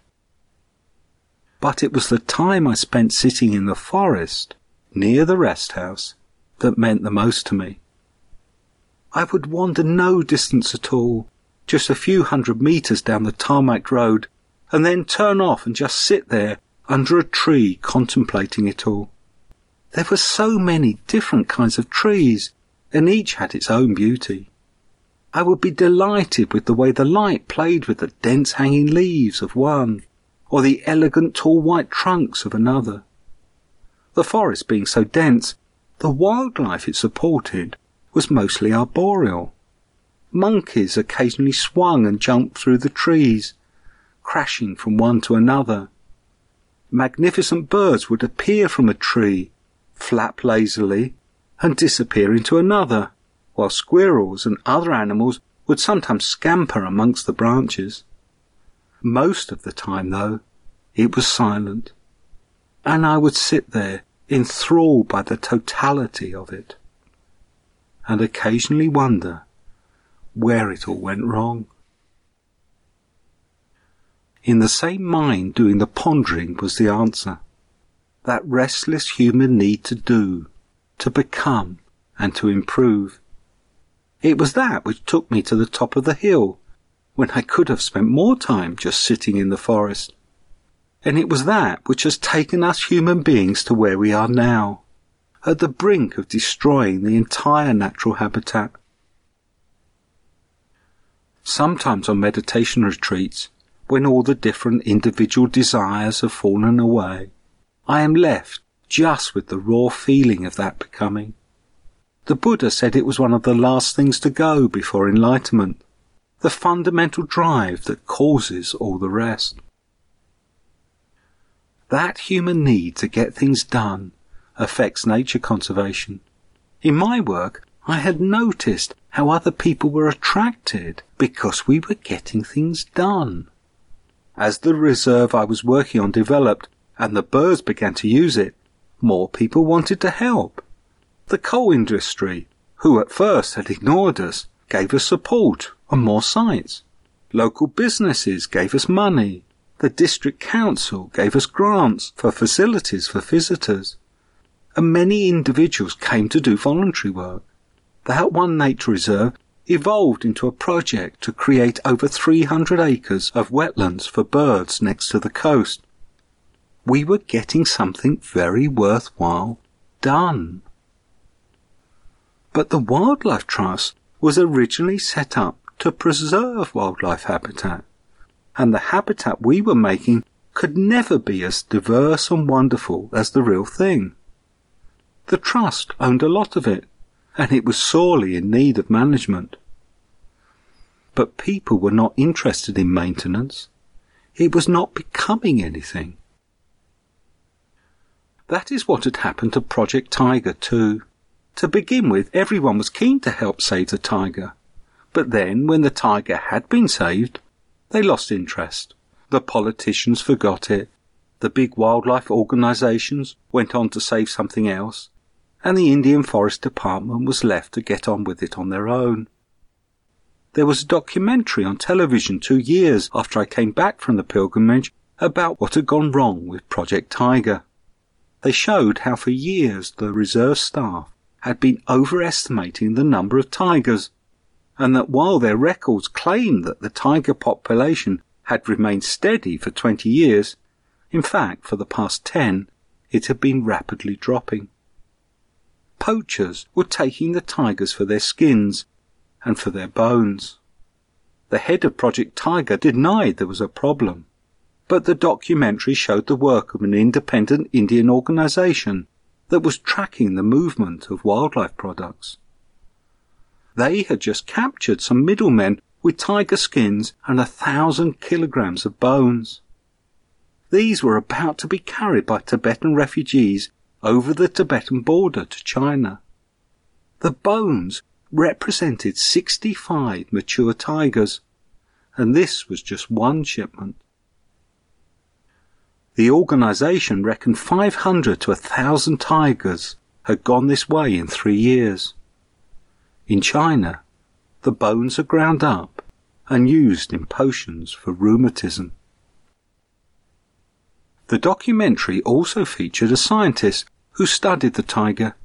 But it was the time I spent sitting in the forest, near the rest house, that meant the most to me. I would wander no distance at all, just a few hundred metres down the tarmac road, and then turn off and just sit there under a tree contemplating it all. There were so many different kinds of trees, and each had its own beauty. I would be delighted with the way the light played with the dense hanging leaves of one, or the elegant tall white trunks of another. The forest being so dense, the wildlife it supported was mostly arboreal. Monkeys occasionally swung and jumped through the trees, crashing from one to another. Magnificent birds would appear from a tree, flap lazily, and disappear into another, while squirrels and other animals would sometimes scamper amongst the branches. Most of the time, though, it was silent, and I would sit there enthralled by the totality of it and occasionally wonder where it all went wrong. In the same mind doing the pondering was the answer. That restless human need to do, to become, and to improve. It was that which took me to the top of the hill, when I could have spent more time just sitting in the forest. And it was that which has taken us human beings to where we are now at the brink of destroying the entire natural habitat. Sometimes on meditation retreats, when all the different individual desires have fallen away, I am left just with the raw feeling of that becoming. The Buddha said it was one of the last things to go before enlightenment, the fundamental drive that causes all the rest. That human need to get things done affects nature conservation. In my work, I had noticed how other people were attracted because we were getting things done. As the reserve I was working on developed and the birds began to use it, more people wanted to help. The coal industry, who at first had ignored us, gave us support and more sites. Local businesses gave us money. The district council gave us grants for facilities for visitors and many individuals came to do voluntary work. The One Nature Reserve evolved into a project to create over 300 acres of wetlands for birds next to the coast. We were getting something very worthwhile done. But the Wildlife Trust was originally set up to preserve wildlife habitat, and the habitat we were making could never be as diverse and wonderful as the real thing. The trust owned a lot of it, and it was sorely in need of management. But people were not interested in maintenance. It was not becoming anything. That is what had happened to Project Tiger too. To begin with, everyone was keen to help save the tiger. But then, when the tiger had been saved, they lost interest. The politicians forgot it. The big wildlife organizations went on to save something else and the Indian Forest Department was left to get on with it on their own. There was a documentary on television two years after I came back from the pilgrimage about what had gone wrong with Project Tiger. They showed how for years the reserve staff had been overestimating the number of tigers, and that while their records claimed that the tiger population had remained steady for 20 years, In fact, for the past ten, it had been rapidly dropping. Poachers were taking the tigers for their skins and for their bones. The head of Project Tiger denied there was a problem, but the documentary showed the work of an independent Indian organization that was tracking the movement of wildlife products. They had just captured some middlemen with tiger skins and a thousand kilograms of bones. These were about to be carried by Tibetan refugees over the Tibetan border to China. The bones represented 65 mature tigers, and this was just one shipment. The organization reckoned 500 to 1,000 tigers had gone this way in three years. In China, the bones are ground up and used in potions for rheumatism. The documentary also featured a scientist who studied the tiger.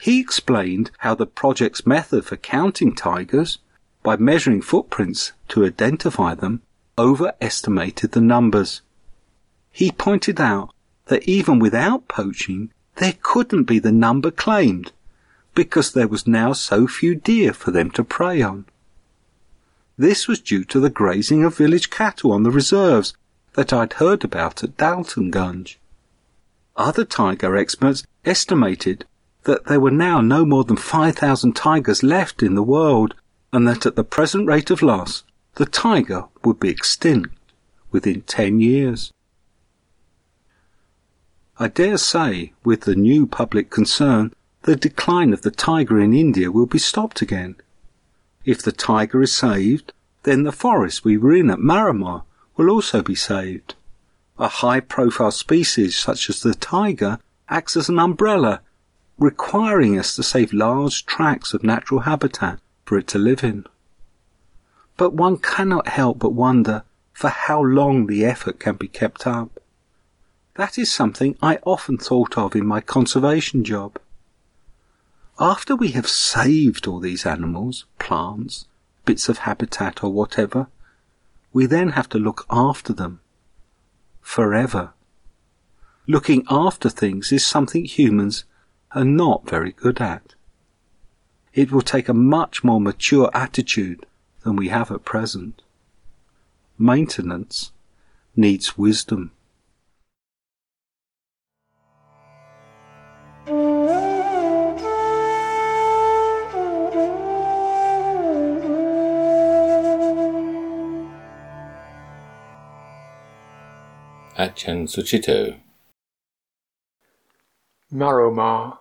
He explained how the project's method for counting tigers, by measuring footprints to identify them, overestimated the numbers. He pointed out that even without poaching, there couldn't be the number claimed, because there was now so few deer for them to prey on. This was due to the grazing of village cattle on the reserves that I'd heard about at Daltonganj. Other tiger experts estimated that there were now no more than 5,000 tigers left in the world, and that at the present rate of loss, the tiger would be extinct within 10 years. I dare say, with the new public concern, the decline of the tiger in India will be stopped again. If the tiger is saved, then the forest we were in at Maramar will also be saved. A high profile species such as the tiger acts as an umbrella, requiring us to save large tracts of natural habitat for it to live in. But one cannot help but wonder for how long the effort can be kept up. That is something I often thought of in my conservation job. After we have saved all these animals, plants, bits of habitat or whatever, we then have to look after them forever. Looking after things is something humans are not very good at. It will take a much more mature attitude than we have at present. Maintenance needs wisdom. Ajahn Sucitto. Maramar.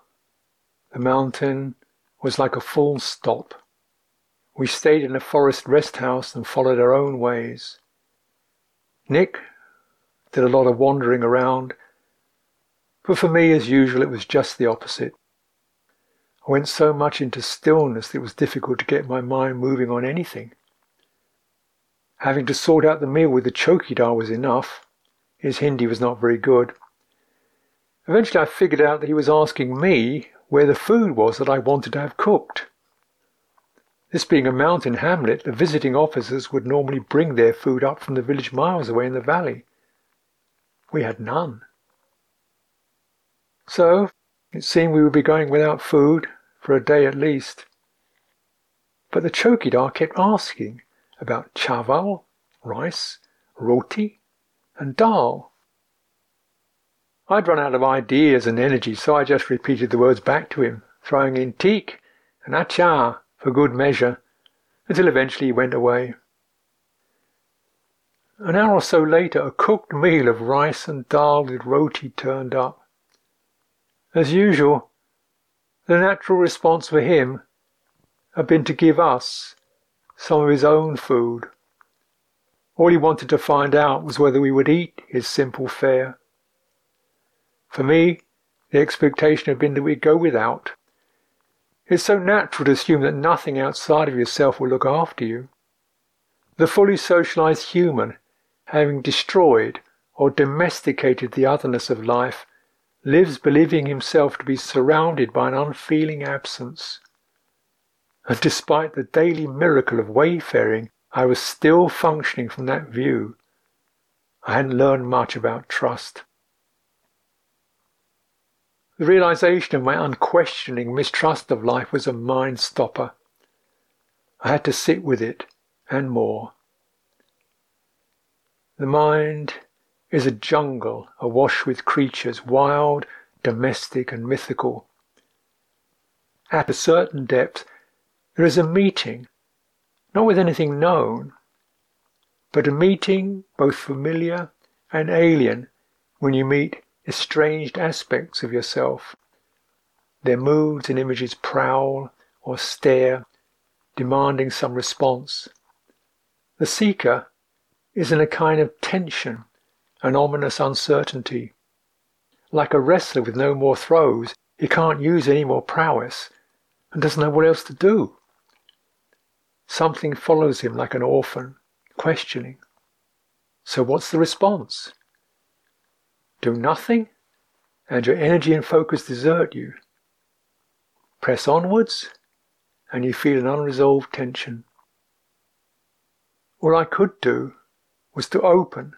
The mountain was like a full stop. We stayed in a forest rest house and followed our own ways. Nick did a lot of wandering around, but for me, as usual, it was just the opposite. I went so much into stillness that it was difficult to get my mind moving on anything. Having to sort out the meal with the chowkidar was enough. His Hindi was not very good. Eventually, I figured out that he was asking me where the food was that I wanted to have cooked. This being a mountain hamlet, the visiting officers would normally bring their food up from the village miles away in the valley. We had none. So, it seemed we would be going without food for a day at least. But the chowkidar kept asking about chaval, rice, roti, and dal. I'd run out of ideas and energy, so I just repeated the words back to him, throwing in teak and achar for good measure, until eventually he went away. An hour or so later, a cooked meal of rice and dal with roti turned up. As usual, the natural response for him had been to give us some of his own food. All he wanted to find out was whether we would eat his simple fare. For me, the expectation had been that we'd go without. It's so natural to assume that nothing outside of yourself will look after you. The fully socialized human, having destroyed or domesticated the otherness of life, lives believing himself to be surrounded by an unfeeling absence. And despite the daily miracle of wayfaring I was still functioning from that view. I hadn't learned much about trust. The realization of my unquestioning mistrust of life was a mind stopper. I had to sit with it and more. The mind is a jungle awash with creatures, wild, domestic, and mythical. At a certain depth, there is a meeting, not with anything known, but a meeting both familiar and alien when you meet estranged aspects of yourself. Their moods and images prowl or stare, demanding some response. The seeker is in a kind of tension, an ominous uncertainty. Like a wrestler with no more throws, he can't use any more prowess and doesn't know what else to do. Something follows him like an orphan, questioning. So what's the response? Do nothing, and your energy and focus desert you. Press onwards, and you feel an unresolved tension. All I could do was to open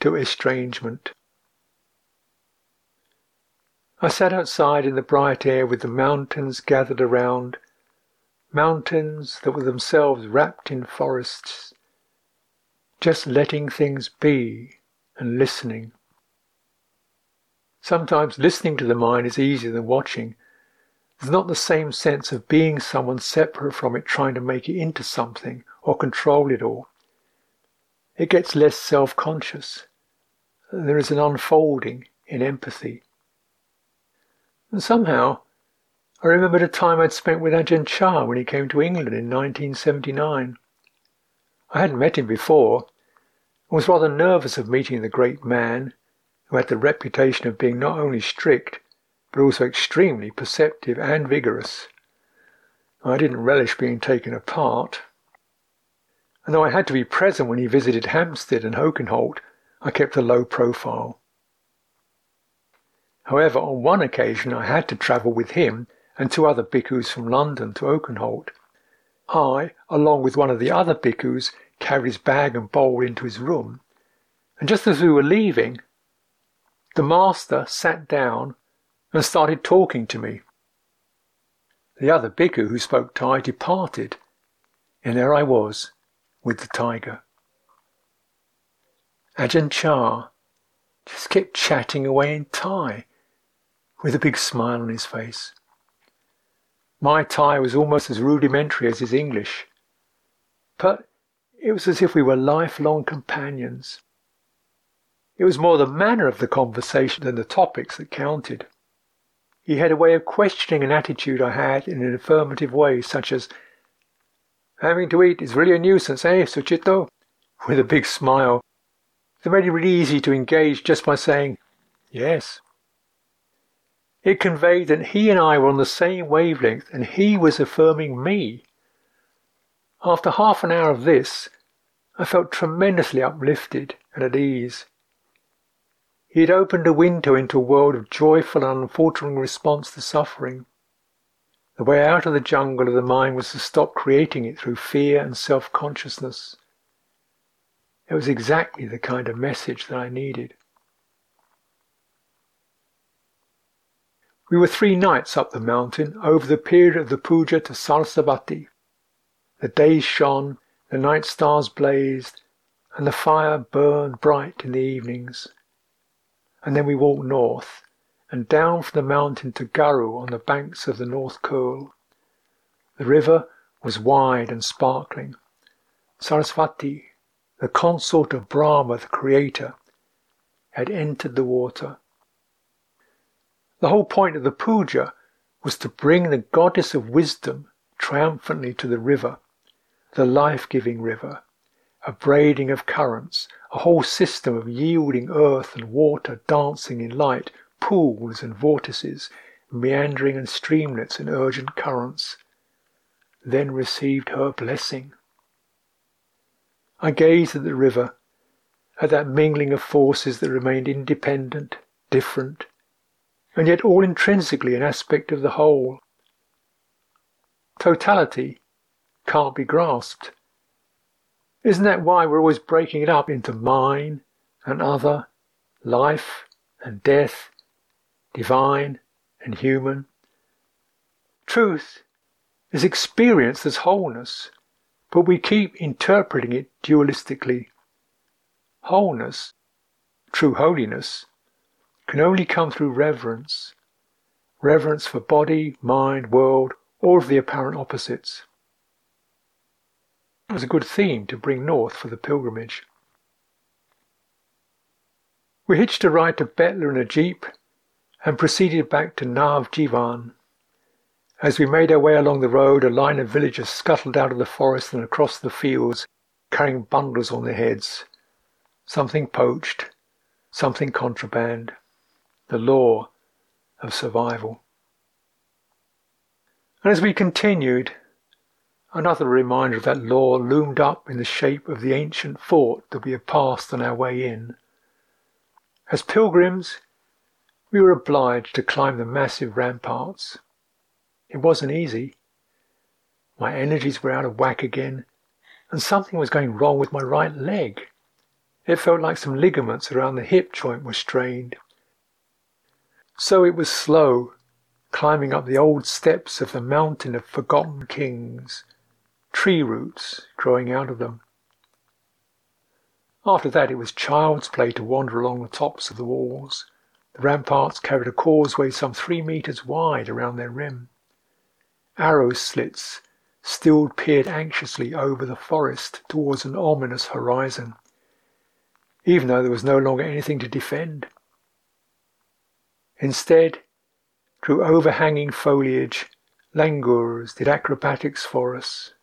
to estrangement. I sat outside in the bright air with the mountains gathered around, mountains that were themselves wrapped in forests, just letting things be and listening. Sometimes listening to the mind is easier than watching. There's not the same sense of being someone separate from it, trying to make it into something or control it all. It gets less self conscious. There is an unfolding in empathy. And somehow, I remembered a time I'd spent with Ajahn Chah when he came to England in 1979. I hadn't met him before, and was rather nervous of meeting the great man who had the reputation of being not only strict, but also extremely perceptive and vigorous. I didn't relish being taken apart. And though I had to be present when he visited Hampstead and Oakenholt, I kept a low profile. However, on one occasion I had to travel with him and two other bhikkhus from London to Oakenholt. I, along with one of the other bhikkhus, carried bag and bowl into his room, and just as we were leaving, the master sat down and started talking to me. The other bhikkhu who spoke Thai departed, and there I was with the tiger. Ajahn Chah just kept chatting away in Thai with a big smile on his face. My Thai was almost as rudimentary as his English, but it was as if we were lifelong companions. It was more the manner of the conversation than the topics that counted. He had a way of questioning an attitude I had in an affirmative way, such as, Having to eat is really a nuisance, eh, Sucitto? With a big smile. It made it really easy to engage just by saying, Yes. It conveyed that he and I were on the same wavelength and he was affirming me. After half an hour of this, I felt tremendously uplifted and at ease. He had opened a window into a world of joyful and unfaltering response to suffering. The way out of the jungle of the mind was to stop creating it through fear and self consciousness. It was exactly the kind of message that I needed. We were three nights up the mountain over the period of the puja to Sarasvati. The days shone, the night stars blazed, and the fire burned bright in the evenings. And then we walked north, and down from the mountain to Garu on the banks of the North Koel. The river was wide and sparkling. Sarasvati, the consort of Brahma, the creator, had entered the water. The whole point of the puja was to bring the goddess of wisdom triumphantly to the river, the life giving river, a braiding of currents, a whole system of yielding earth and water dancing in light, pools and vortices, meandering and streamlets and urgent currents, then received her blessing. I gazed at the river, at that mingling of forces that remained independent, different, and yet all intrinsically an aspect of the whole. Totality can't be grasped. Isn't that why we're always breaking it up into mine and other, life and death, divine and human. Truth is experienced as wholeness, but we keep interpreting it dualistically. Wholeness, true holiness, can only come through reverence. Reverence for body, mind, world, all of the apparent opposites. It was a good theme to bring north for the pilgrimage. We hitched a ride to Betla in a jeep and proceeded back to Nav Jivan. As we made our way along the road, a line of villagers scuttled out of the forest and across the fields, carrying bundles on their heads. Something poached, something contraband. The law of survival. And as we continued, another reminder of that law loomed up in the shape of the ancient fort that we had passed on our way in. As pilgrims, we were obliged to climb the massive ramparts. It wasn't easy. My energies were out of whack again, and something was going wrong with my right leg. It felt like some ligaments around the hip joint were strained. So it was slow, climbing up the old steps of the mountain of forgotten kings, tree roots growing out of them. After that, it was child's play to wander along the tops of the walls. The ramparts carried a causeway some three metres wide around their rim. Arrow slits still peered anxiously over the forest towards an ominous horizon, even though there was no longer anything to defend. Instead, through overhanging foliage, langurs did acrobatics for us.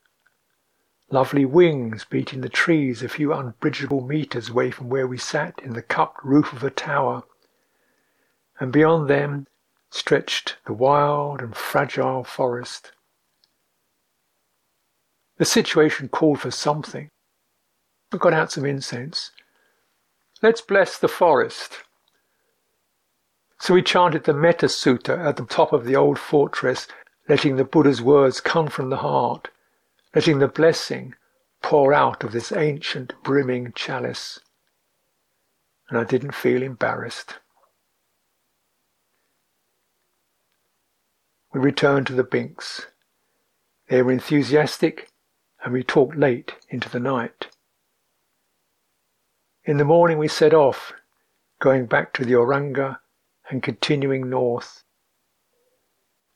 Lovely wings beating the trees a few unbridgeable metres away from where we sat in the cupped roof of a tower. And beyond them stretched the wild and fragile forest. The situation called for something. I got out some incense. Let's bless the forest. So we chanted the Metta Sutta at the top of the old fortress, letting the Buddha's words come from the heart, letting the blessing pour out of this ancient brimming chalice. And I didn't feel embarrassed. We returned to the Binks. They were enthusiastic, and we talked late into the night. In the morning we set off, going back to the Auranga and continuing north.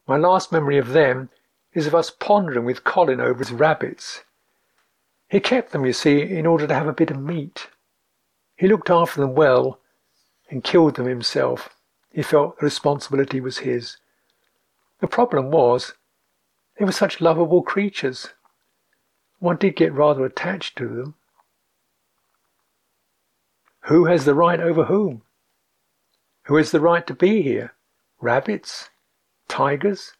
My last memory of them is of us pondering with Colin over his rabbits. He kept them, you see, in order to have a bit of meat. He looked after them well and killed them himself. He felt the responsibility was his. The problem was, they were such lovable creatures. One did get rather attached to them. Who has the right over whom? Who has the right to be here? Rabbits? Tigers?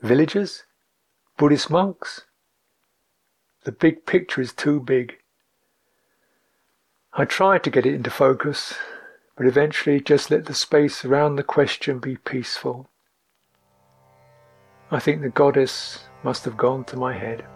Villagers? Buddhist monks? The big picture is too big. I tried to get it into focus, but eventually just let the space around the question be peaceful. I think the goddess must have gone to my head.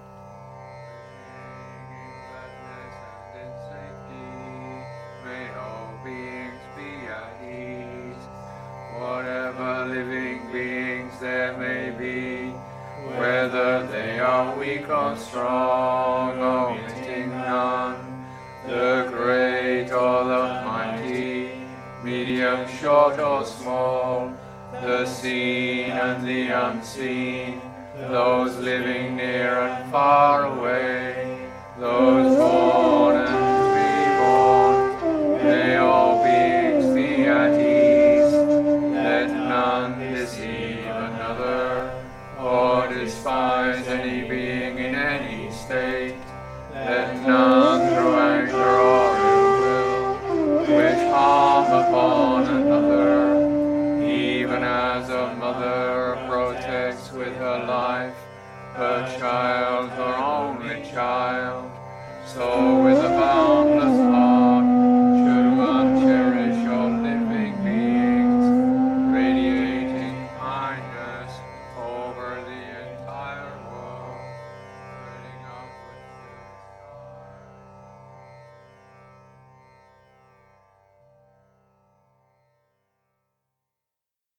The seen and the unseen, those living near and far her child, her only child, so with a